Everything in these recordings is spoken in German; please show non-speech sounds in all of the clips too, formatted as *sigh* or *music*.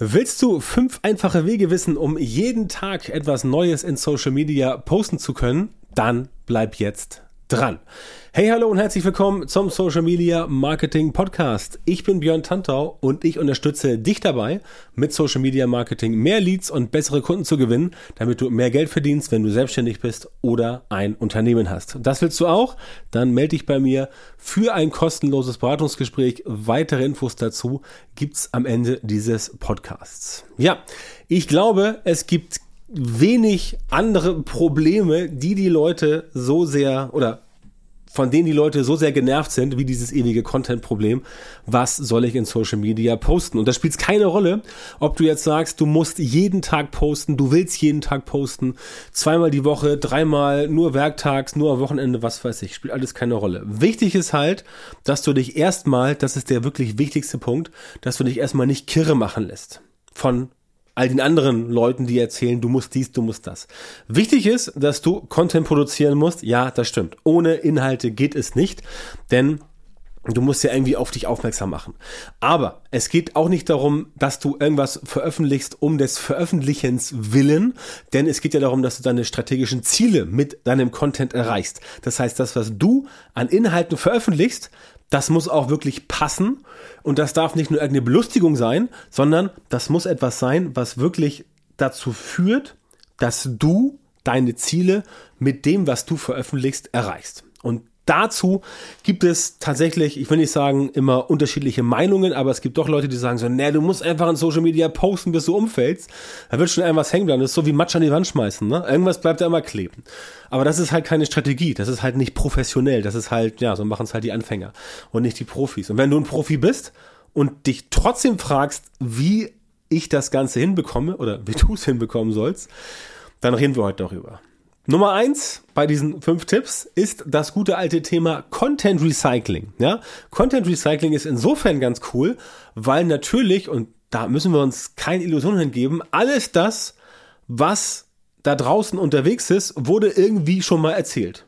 Willst du fünf einfache Wege wissen, um jeden Tag etwas Neues in Social Media posten zu können? Dann bleib jetzt dran. Hey, hallo und herzlich willkommen zum Social Media Marketing Podcast. Ich bin Björn Tantau und ich unterstütze dich dabei, mit Social Media Marketing mehr Leads und bessere Kunden zu gewinnen, damit du mehr Geld verdienst, wenn du selbstständig bist oder ein Unternehmen hast. Das willst du auch? Dann melde dich bei mir für ein kostenloses Beratungsgespräch. Weitere Infos dazu gibt's am Ende dieses Podcasts. Ja, ich glaube, es gibt wenig andere Probleme, die die Leute so sehr oder von denen die Leute so sehr genervt sind, wie dieses ewige Content-Problem. Was soll ich in Social Media posten? Und da spielt es keine Rolle, ob du jetzt sagst, du musst jeden Tag posten, du willst jeden Tag posten, zweimal die Woche, dreimal, nur werktags, nur am Wochenende, was weiß ich, spielt alles keine Rolle. Wichtig ist halt, dass du dich erstmal, das ist der wirklich wichtigste Punkt, dass du dich erstmal nicht kirre machen lässt von all den anderen Leuten, die erzählen, du musst dies, du musst das. Wichtig ist, dass du Content produzieren musst. Ja, das stimmt. Ohne Inhalte geht es nicht, denn Du musst ja irgendwie auf dich aufmerksam machen. Aber es geht auch nicht darum, dass du irgendwas veröffentlichst um des Veröffentlichens willen, denn es geht ja darum, dass du deine strategischen Ziele mit deinem Content erreichst. Das heißt, das, was du an Inhalten veröffentlichst, das muss auch wirklich passen und das darf nicht nur irgendeine Belustigung sein, sondern das muss etwas sein, was wirklich dazu führt, dass du deine Ziele mit dem, was du veröffentlichst, erreichst. Und Dazu gibt es tatsächlich, ich will nicht sagen immer unterschiedliche Meinungen, aber es gibt doch Leute, die sagen so, nee, du musst einfach in Social Media posten, bis du umfällst. Da wird schon irgendwas hängen bleiben. Das ist so wie Matsch an die Wand schmeißen, ne? Irgendwas bleibt da immer kleben. Aber das ist halt keine Strategie. Das ist halt nicht professionell. Das ist halt, ja, so machen es halt die Anfänger und nicht die Profis. Und wenn du ein Profi bist und dich trotzdem fragst, wie ich das Ganze hinbekomme oder wie du es *laughs* hinbekommen sollst, dann reden wir heute darüber. Nummer eins bei diesen fünf Tipps ist das gute alte Thema Content Recycling. Ja, Content Recycling ist insofern ganz cool, weil natürlich, und da müssen wir uns keine Illusionen hingeben, alles das, was da draußen unterwegs ist, wurde irgendwie schon mal erzählt.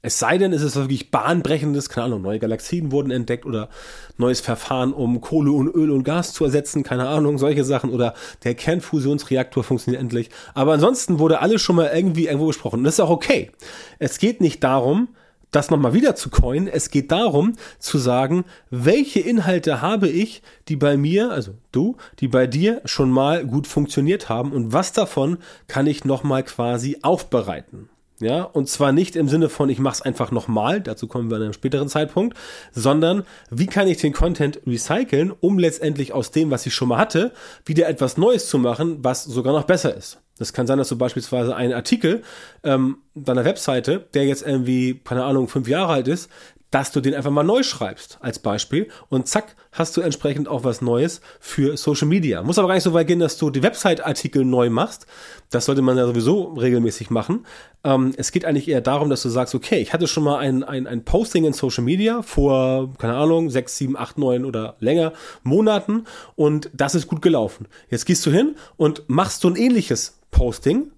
Es sei denn, es ist wirklich bahnbrechendes, keine Ahnung, neue Galaxien wurden entdeckt oder neues Verfahren, um Kohle und Öl und Gas zu ersetzen, keine Ahnung, solche Sachen oder der Kernfusionsreaktor funktioniert endlich. Aber ansonsten wurde alles schon mal irgendwie irgendwo besprochen und das ist auch okay. Es geht nicht darum, das nochmal wieder zu coinen. Es geht darum zu sagen, welche Inhalte habe ich, die bei mir, also du, die bei dir schon mal gut funktioniert haben und was davon kann ich nochmal quasi aufbereiten. Ja, und zwar nicht im Sinne von, ich mache es einfach nochmal, dazu kommen wir an einem späteren Zeitpunkt, sondern wie kann ich den Content recyceln, um letztendlich aus dem, was ich schon mal hatte, wieder etwas Neues zu machen, was sogar noch besser ist. Das kann sein, dass du beispielsweise einen Artikel ähm, deiner Webseite, der jetzt irgendwie, keine Ahnung, fünf Jahre alt ist, dass du den einfach mal neu schreibst als Beispiel und zack, hast du entsprechend auch was Neues für Social Media. Muss aber gar nicht so weit gehen, dass du die Website-Artikel neu machst. Das sollte man ja sowieso regelmäßig machen. Ähm, es geht eigentlich eher darum, dass du sagst, okay, ich hatte schon mal ein, ein, ein Posting in Social Media vor, keine Ahnung, sechs, sieben, acht, neun oder länger Monaten und das ist gut gelaufen. Jetzt gehst du hin und machst so ein ähnliches Posting,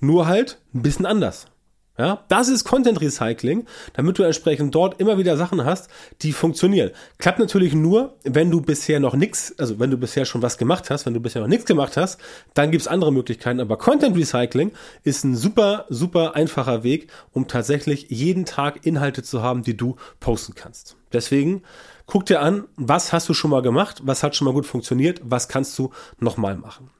nur halt ein bisschen anders. Ja, das ist Content Recycling, damit du entsprechend dort immer wieder Sachen hast, die funktionieren. Klappt natürlich nur, wenn du bisher noch nichts, also wenn du bisher schon was gemacht hast, wenn du bisher noch nichts gemacht hast, dann gibt's andere Möglichkeiten. Aber Content Recycling ist ein super, super einfacher Weg, um tatsächlich jeden Tag Inhalte zu haben, die du posten kannst. Deswegen guck dir an, was hast du schon mal gemacht, was hat schon mal gut funktioniert, was kannst du nochmal machen.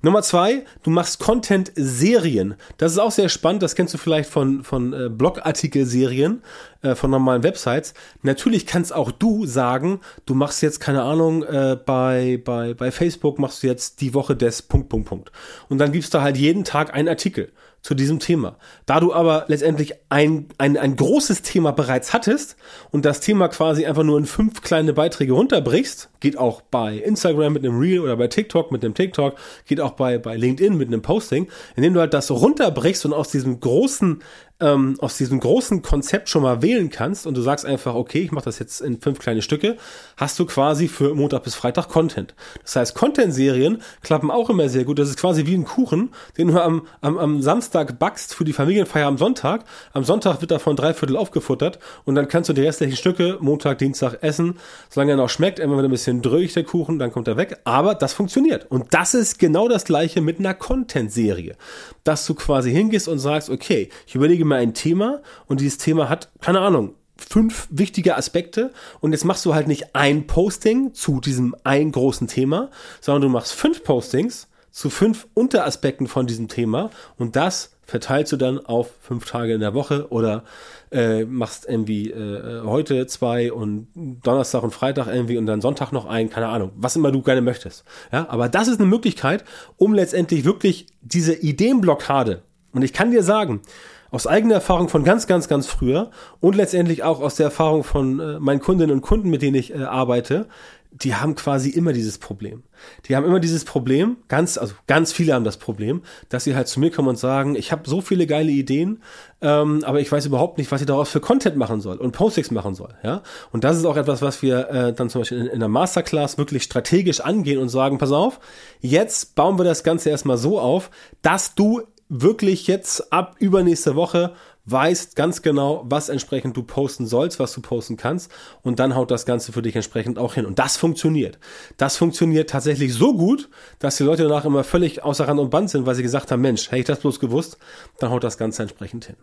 Nummer zwei, du machst Content-Serien. Das ist auch sehr spannend. Das kennst du vielleicht von, von äh, Blogartikel-Serien, äh, von normalen Websites. Natürlich kannst auch du sagen, du machst jetzt, keine Ahnung, äh, bei, bei, bei Facebook machst du jetzt die Woche des Punkt, Punkt, Punkt. Und dann gibst du halt jeden Tag einen Artikel zu diesem Thema. Da du aber letztendlich ein, ein, ein großes Thema bereits hattest und das Thema quasi einfach nur in fünf kleine Beiträge runterbrichst, geht auch bei Instagram mit einem Reel oder bei TikTok mit einem TikTok, geht auch bei, bei LinkedIn mit einem Posting, indem du halt das runterbrichst und aus diesem großen ähm, aus diesem großen Konzept schon mal wählen kannst und du sagst einfach, okay, ich mache das jetzt in fünf kleine Stücke, hast du quasi für Montag bis Freitag Content. Das heißt, Content-Serien klappen auch immer sehr gut. Das ist quasi wie ein Kuchen, den du am, am, am Samstag backst für die Familienfeier am Sonntag. Am Sonntag wird davon drei Viertel aufgefuttert und dann kannst du die restlichen Stücke Montag, Dienstag essen, solange er noch schmeckt. Immer ein bisschen dröhig der Kuchen, dann kommt er weg. Aber das funktioniert. Und das ist genau das gleiche mit einer Content-Serie. Dass du quasi hingehst und sagst, okay, ich überlege mir ein Thema und dieses Thema hat, keine Ahnung, fünf wichtige Aspekte und jetzt machst du halt nicht ein Posting zu diesem einen großen Thema, sondern du machst fünf Postings zu fünf Unteraspekten von diesem Thema und das verteilst du dann auf fünf Tage in der Woche oder äh, machst irgendwie äh, heute zwei und Donnerstag und Freitag irgendwie und dann Sonntag noch ein, keine Ahnung, was immer du gerne möchtest. Ja, aber das ist eine Möglichkeit, um letztendlich wirklich diese Ideenblockade und ich kann dir sagen, aus eigener Erfahrung von ganz, ganz, ganz früher und letztendlich auch aus der Erfahrung von äh, meinen Kundinnen und Kunden, mit denen ich äh, arbeite, die haben quasi immer dieses Problem. Die haben immer dieses Problem, ganz, also ganz viele haben das Problem, dass sie halt zu mir kommen und sagen, ich habe so viele geile Ideen, ähm, aber ich weiß überhaupt nicht, was ich daraus für Content machen soll und Postings machen soll. Ja? Und das ist auch etwas, was wir äh, dann zum Beispiel in, in der Masterclass wirklich strategisch angehen und sagen, pass auf, jetzt bauen wir das Ganze erstmal so auf, dass du wirklich jetzt ab übernächste Woche weißt ganz genau, was entsprechend du posten sollst, was du posten kannst und dann haut das Ganze für dich entsprechend auch hin. Und das funktioniert. Das funktioniert tatsächlich so gut, dass die Leute danach immer völlig außer Rand und Band sind, weil sie gesagt haben, Mensch, hätte ich das bloß gewusst, dann haut das Ganze entsprechend hin.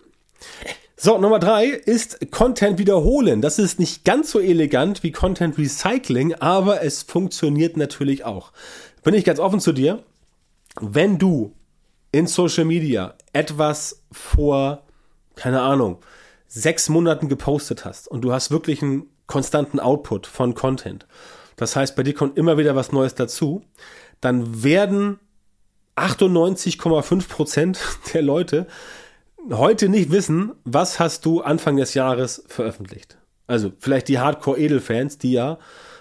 So, Nummer drei ist Content wiederholen. Das ist nicht ganz so elegant wie Content Recycling, aber es funktioniert natürlich auch. Bin ich ganz offen zu dir. Wenn du in Social Media etwas vor, keine Ahnung, sechs Monaten gepostet hast und du hast wirklich einen konstanten Output von Content, das heißt, bei dir kommt immer wieder was Neues dazu, dann werden 98,5 Prozent *laughs* der Leute heute nicht wissen, was hast du Anfang des Jahres veröffentlicht. Also vielleicht die Hardcore-Edelfans, die ja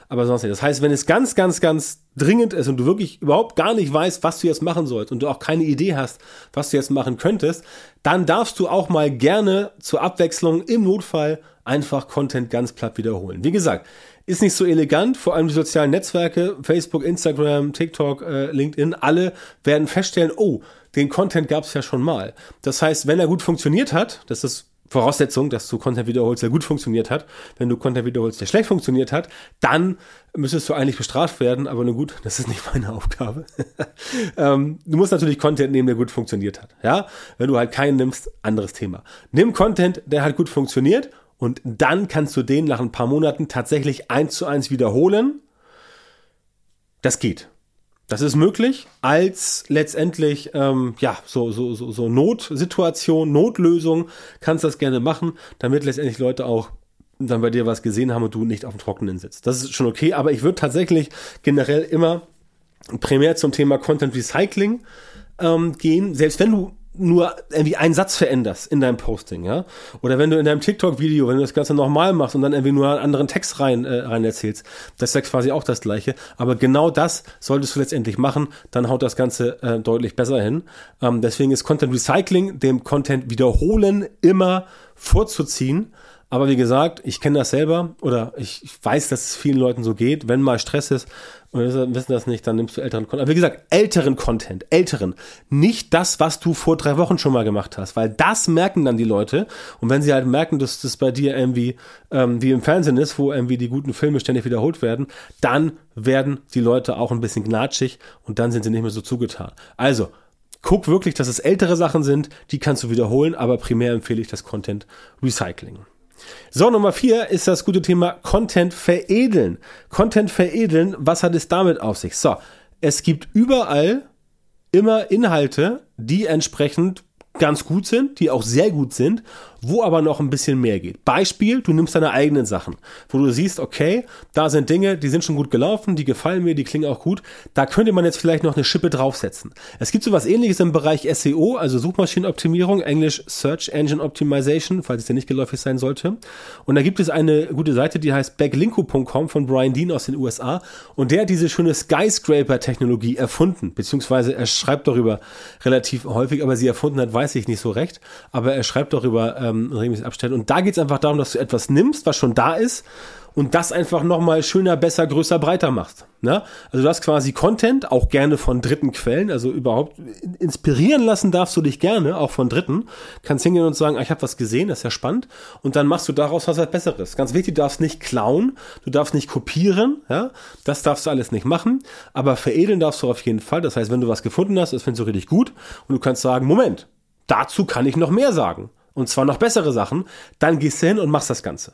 aber sonst nicht. Das heißt, wenn es ganz, ganz, ganz dringend ist und du wirklich überhaupt gar nicht weißt, was du jetzt machen sollst und du auch keine Idee hast, was du jetzt machen könntest, dann darfst du auch mal gerne zur Abwechslung im Notfall einfach Content ganz platt wiederholen. Wie gesagt, ist nicht so elegant, vor allem die sozialen Netzwerke, Facebook, Instagram, TikTok, äh, LinkedIn, alle werden feststellen, oh, den Content gab es ja schon mal. Das heißt, wenn er gut funktioniert hat, das ist Voraussetzung, dass du Content wiederholst, der gut funktioniert hat. Wenn du Content wiederholst, der schlecht funktioniert hat, dann müsstest du eigentlich bestraft werden, aber nur gut, das ist nicht meine Aufgabe. *laughs* ähm, du musst natürlich Content nehmen, der gut funktioniert hat. Ja, wenn du halt keinen nimmst, anderes Thema. Nimm Content, der halt gut funktioniert und dann kannst du den nach ein paar Monaten tatsächlich eins zu eins wiederholen. Das geht. Das ist möglich als letztendlich ähm, ja so so so so Notsituation, Notlösung kannst das gerne machen, damit letztendlich Leute auch dann bei dir was gesehen haben und du nicht auf dem Trockenen sitzt. Das ist schon okay, aber ich würde tatsächlich generell immer primär zum Thema Content Recycling ähm, gehen, selbst wenn du nur irgendwie einen Satz veränderst in deinem Posting, ja, oder wenn du in deinem TikTok-Video, wenn du das Ganze nochmal machst und dann irgendwie nur einen anderen Text rein, äh, rein erzählst, das ist ja quasi auch das Gleiche. Aber genau das solltest du letztendlich machen, dann haut das Ganze äh, deutlich besser hin. Ähm, deswegen ist Content Recycling, dem Content wiederholen, immer vorzuziehen. Aber wie gesagt, ich kenne das selber oder ich, weiß, dass es vielen Leuten so geht. Wenn mal Stress ist und wissen das nicht, dann nimmst du älteren Content. Aber wie gesagt, älteren Content, älteren. Nicht das, was du vor drei Wochen schon mal gemacht hast, weil das merken dann die Leute. Und wenn sie halt merken, dass das bei dir irgendwie ähm, wie im Fernsehen ist, wo irgendwie die guten Filme ständig wiederholt werden, dann werden die Leute auch ein bisschen gnatschig und dann sind sie nicht mehr so zugetan. Also, guck wirklich, dass es ältere Sachen sind, die kannst du wiederholen, aber primär empfehle ich das Content Recycling. So, Nummer vier ist das gute Thema Content veredeln. Content veredeln, was hat es damit auf sich? So, es gibt überall immer Inhalte, die entsprechend ganz gut sind, die auch sehr gut sind, wo aber noch ein bisschen mehr geht. Beispiel, du nimmst deine eigenen Sachen, wo du siehst, okay, da sind Dinge, die sind schon gut gelaufen, die gefallen mir, die klingen auch gut. Da könnte man jetzt vielleicht noch eine Schippe draufsetzen. Es gibt so was ähnliches im Bereich SEO, also Suchmaschinenoptimierung, Englisch Search Engine Optimization, falls es dir nicht geläufig sein sollte. Und da gibt es eine gute Seite, die heißt backlinko.com von Brian Dean aus den USA und der hat diese schöne Skyscraper-Technologie erfunden, beziehungsweise er schreibt darüber relativ häufig, aber sie erfunden hat, weil weiß ich nicht so recht, aber er schreibt darüber ähm, regelmäßig Abstellen. Und da geht es einfach darum, dass du etwas nimmst, was schon da ist und das einfach nochmal schöner, besser, größer, breiter machst. Ne? Also du hast quasi Content, auch gerne von dritten Quellen, also überhaupt inspirieren lassen darfst du dich gerne, auch von Dritten. Kannst hingehen und sagen, ah, ich habe was gesehen, das ist ja spannend. Und dann machst du daraus was Besseres. Ganz wichtig, du darfst nicht klauen, du darfst nicht kopieren, ja, das darfst du alles nicht machen, aber veredeln darfst du auf jeden Fall. Das heißt, wenn du was gefunden hast, das findest du richtig gut und du kannst sagen, Moment, dazu kann ich noch mehr sagen. Und zwar noch bessere Sachen, dann gehst du hin und machst das Ganze.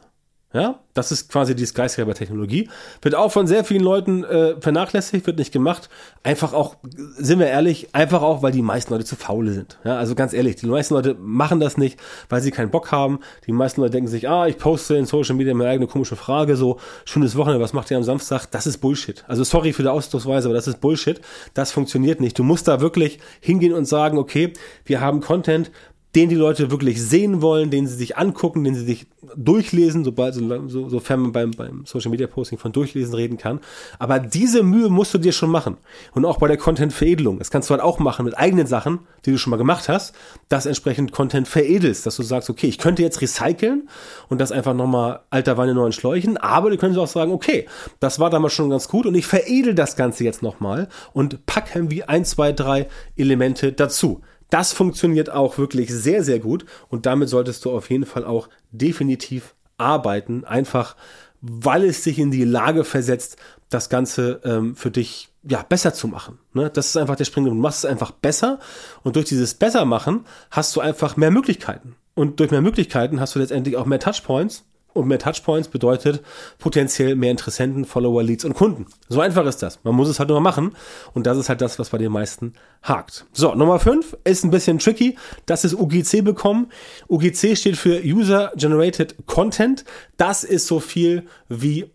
Ja, das ist quasi die Skyscraper-Technologie. Wird auch von sehr vielen Leuten äh, vernachlässigt, wird nicht gemacht. Einfach auch, sind wir ehrlich, einfach auch, weil die meisten Leute zu faul sind. Ja, also ganz ehrlich, die meisten Leute machen das nicht, weil sie keinen Bock haben. Die meisten Leute denken sich, ah, ich poste in Social Media meine eigene komische Frage, so, schönes Wochenende, was macht ihr am Samstag? Das ist Bullshit. Also sorry für die Ausdrucksweise, aber das ist Bullshit. Das funktioniert nicht. Du musst da wirklich hingehen und sagen, okay, wir haben Content, den die Leute wirklich sehen wollen, den sie sich angucken, den sie sich durchlesen, sobald, so, sofern man beim, beim Social Media Posting von durchlesen reden kann. Aber diese Mühe musst du dir schon machen. Und auch bei der Content-Veredelung. Das kannst du halt auch machen mit eigenen Sachen, die du schon mal gemacht hast, dass entsprechend Content veredelst, dass du sagst, okay, ich könnte jetzt recyceln und das einfach nochmal alter Wein in neuen Schläuchen, aber du könntest auch sagen, okay, das war damals schon ganz gut und ich veredel das Ganze jetzt nochmal und packen wie ein, zwei, drei Elemente dazu. Das funktioniert auch wirklich sehr, sehr gut und damit solltest du auf jeden Fall auch definitiv arbeiten, einfach weil es dich in die Lage versetzt, das Ganze ähm, für dich ja besser zu machen. Ne? Das ist einfach der springende Du machst es einfach besser und durch dieses besser machen hast du einfach mehr Möglichkeiten. Und durch mehr Möglichkeiten hast du letztendlich auch mehr Touchpoints und mehr Touchpoints bedeutet potenziell mehr Interessenten, Follower, Leads und Kunden. So einfach ist das. Man muss es halt nur machen. Und das ist halt das, was bei den meisten hakt. So, Nummer 5 ist ein bisschen tricky. Das ist UGC bekommen. UGC steht für User Generated Content. Das ist so viel wie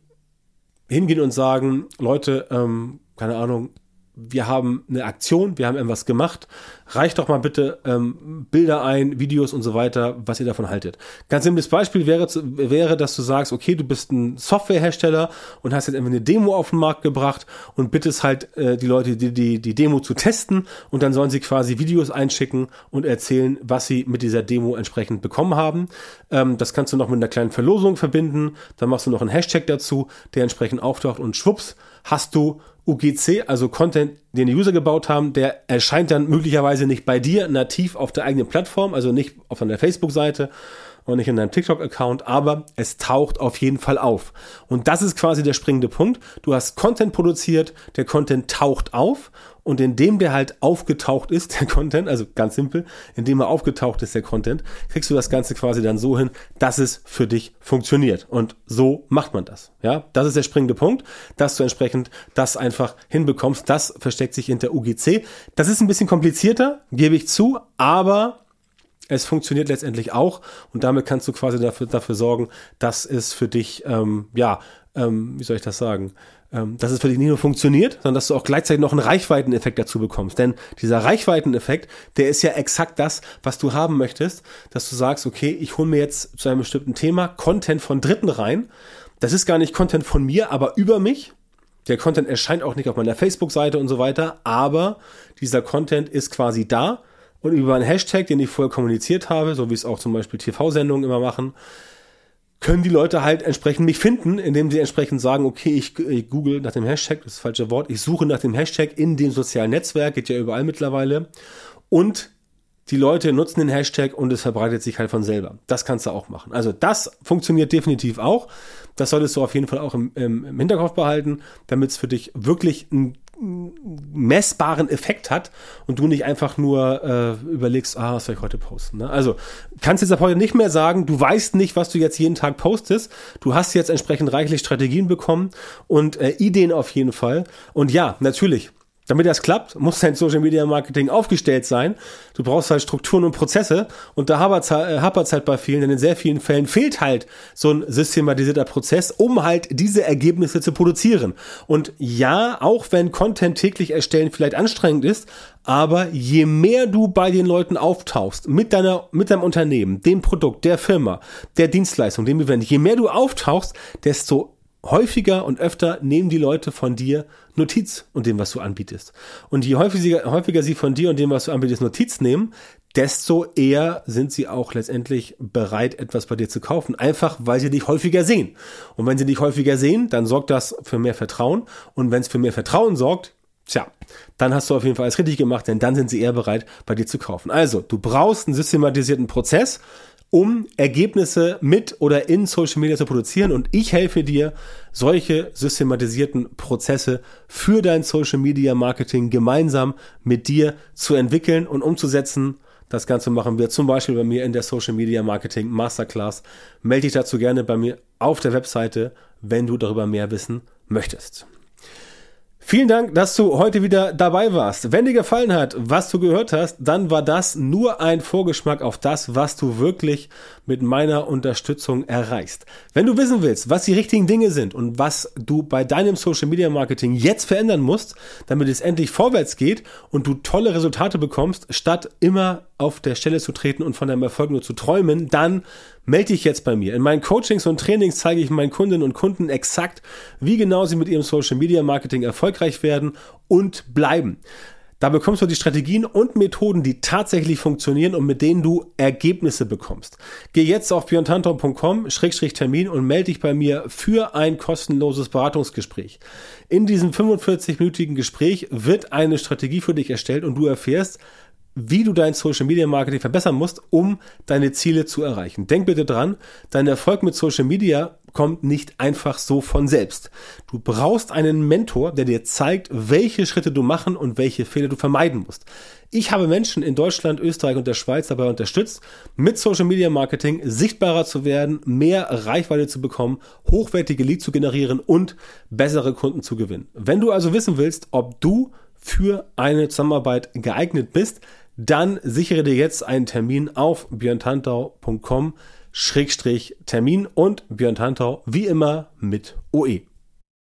hingehen und sagen, Leute, ähm, keine Ahnung, wir haben eine Aktion, wir haben irgendwas gemacht, reicht doch mal bitte ähm, Bilder ein, Videos und so weiter, was ihr davon haltet. Ganz simples Beispiel wäre, wäre, dass du sagst, okay, du bist ein Softwarehersteller und hast jetzt einfach eine Demo auf den Markt gebracht und bittest halt äh, die Leute, die, die, die Demo zu testen und dann sollen sie quasi Videos einschicken und erzählen, was sie mit dieser Demo entsprechend bekommen haben. Ähm, das kannst du noch mit einer kleinen Verlosung verbinden, dann machst du noch einen Hashtag dazu, der entsprechend auftaucht und schwupps, hast du UGC, also Content, den die User gebaut haben, der erscheint dann möglicherweise nicht bei dir nativ auf der eigenen Plattform, also nicht auf deiner Facebook-Seite und nicht in deinem TikTok-Account, aber es taucht auf jeden Fall auf. Und das ist quasi der springende Punkt. Du hast Content produziert, der Content taucht auf und indem der halt aufgetaucht ist, *laughs* der Content, also ganz simpel, indem er aufgetaucht ist, der Content, kriegst du das Ganze quasi dann so hin, dass es für dich funktioniert. Und so macht man das. Ja, das ist der springende Punkt, dass du entsprechend das einfach hinbekommst. Das versteckt sich hinter UGC. Das ist ein bisschen komplizierter, gebe ich zu, aber es funktioniert letztendlich auch und damit kannst du quasi dafür, dafür sorgen, dass es für dich, ähm, ja, ähm, wie soll ich das sagen, ähm, dass es für dich nicht nur funktioniert, sondern dass du auch gleichzeitig noch einen Reichweiteneffekt dazu bekommst. Denn dieser Reichweiteneffekt, der ist ja exakt das, was du haben möchtest, dass du sagst, okay, ich hole mir jetzt zu einem bestimmten Thema Content von Dritten rein. Das ist gar nicht Content von mir, aber über mich. Der Content erscheint auch nicht auf meiner Facebook-Seite und so weiter, aber dieser Content ist quasi da und über einen Hashtag, den ich vorher kommuniziert habe, so wie es auch zum Beispiel TV-Sendungen immer machen, können die Leute halt entsprechend mich finden, indem sie entsprechend sagen, okay, ich, ich google nach dem Hashtag, das ist das falsche Wort, ich suche nach dem Hashtag in dem sozialen Netzwerk, geht ja überall mittlerweile. Und die Leute nutzen den Hashtag und es verbreitet sich halt von selber. Das kannst du auch machen. Also das funktioniert definitiv auch. Das solltest du auf jeden Fall auch im, im, Hinterkopf behalten, damit es für dich wirklich ein messbaren Effekt hat und du nicht einfach nur äh, überlegst, ah, was soll ich heute posten. Ne? Also kannst jetzt ab heute nicht mehr sagen, du weißt nicht, was du jetzt jeden Tag postest. Du hast jetzt entsprechend reichlich Strategien bekommen und äh, Ideen auf jeden Fall. Und ja, natürlich, damit das klappt, muss dein Social Media Marketing aufgestellt sein. Du brauchst halt Strukturen und Prozesse und da hapert es halt bei vielen, denn in sehr vielen Fällen fehlt halt so ein systematisierter Prozess, um halt diese Ergebnisse zu produzieren. Und ja, auch wenn Content täglich erstellen vielleicht anstrengend ist, aber je mehr du bei den Leuten auftauchst, mit deiner, mit deinem Unternehmen, dem Produkt, der Firma, der Dienstleistung, dem Event, je mehr du auftauchst, desto häufiger und öfter nehmen die Leute von dir Notiz und dem, was du anbietest. Und je häufiger, häufiger sie von dir und dem, was du anbietest, Notiz nehmen, desto eher sind sie auch letztendlich bereit, etwas bei dir zu kaufen. Einfach, weil sie dich häufiger sehen. Und wenn sie dich häufiger sehen, dann sorgt das für mehr Vertrauen. Und wenn es für mehr Vertrauen sorgt, tja, dann hast du auf jeden Fall alles richtig gemacht, denn dann sind sie eher bereit, bei dir zu kaufen. Also, du brauchst einen systematisierten Prozess, um Ergebnisse mit oder in Social Media zu produzieren. Und ich helfe dir, solche systematisierten Prozesse für dein Social Media Marketing gemeinsam mit dir zu entwickeln und umzusetzen. Das Ganze machen wir zum Beispiel bei mir in der Social Media Marketing Masterclass. Melde dich dazu gerne bei mir auf der Webseite, wenn du darüber mehr wissen möchtest. Vielen Dank, dass du heute wieder dabei warst. Wenn dir gefallen hat, was du gehört hast, dann war das nur ein Vorgeschmack auf das, was du wirklich mit meiner Unterstützung erreichst. Wenn du wissen willst, was die richtigen Dinge sind und was du bei deinem Social Media Marketing jetzt verändern musst, damit es endlich vorwärts geht und du tolle Resultate bekommst, statt immer auf der Stelle zu treten und von deinem Erfolg nur zu träumen, dann melde dich jetzt bei mir. In meinen Coachings und Trainings zeige ich meinen Kundinnen und Kunden exakt, wie genau sie mit ihrem Social Media Marketing erfolgreich werden und bleiben. Da bekommst du die Strategien und Methoden, die tatsächlich funktionieren und mit denen du Ergebnisse bekommst. Geh jetzt auf björntantor.com-termin und melde dich bei mir für ein kostenloses Beratungsgespräch. In diesem 45-minütigen Gespräch wird eine Strategie für dich erstellt und du erfährst, wie du dein Social Media Marketing verbessern musst, um deine Ziele zu erreichen. Denk bitte dran, dein Erfolg mit Social Media kommt nicht einfach so von selbst. Du brauchst einen Mentor, der dir zeigt, welche Schritte du machen und welche Fehler du vermeiden musst. Ich habe Menschen in Deutschland, Österreich und der Schweiz dabei unterstützt, mit Social Media Marketing sichtbarer zu werden, mehr Reichweite zu bekommen, hochwertige Leads zu generieren und bessere Kunden zu gewinnen. Wenn du also wissen willst, ob du für eine Zusammenarbeit geeignet bist, dann sichere dir jetzt einen Termin auf björntantau.com Schrägstrich Termin und Björn Tantau wie immer mit OE.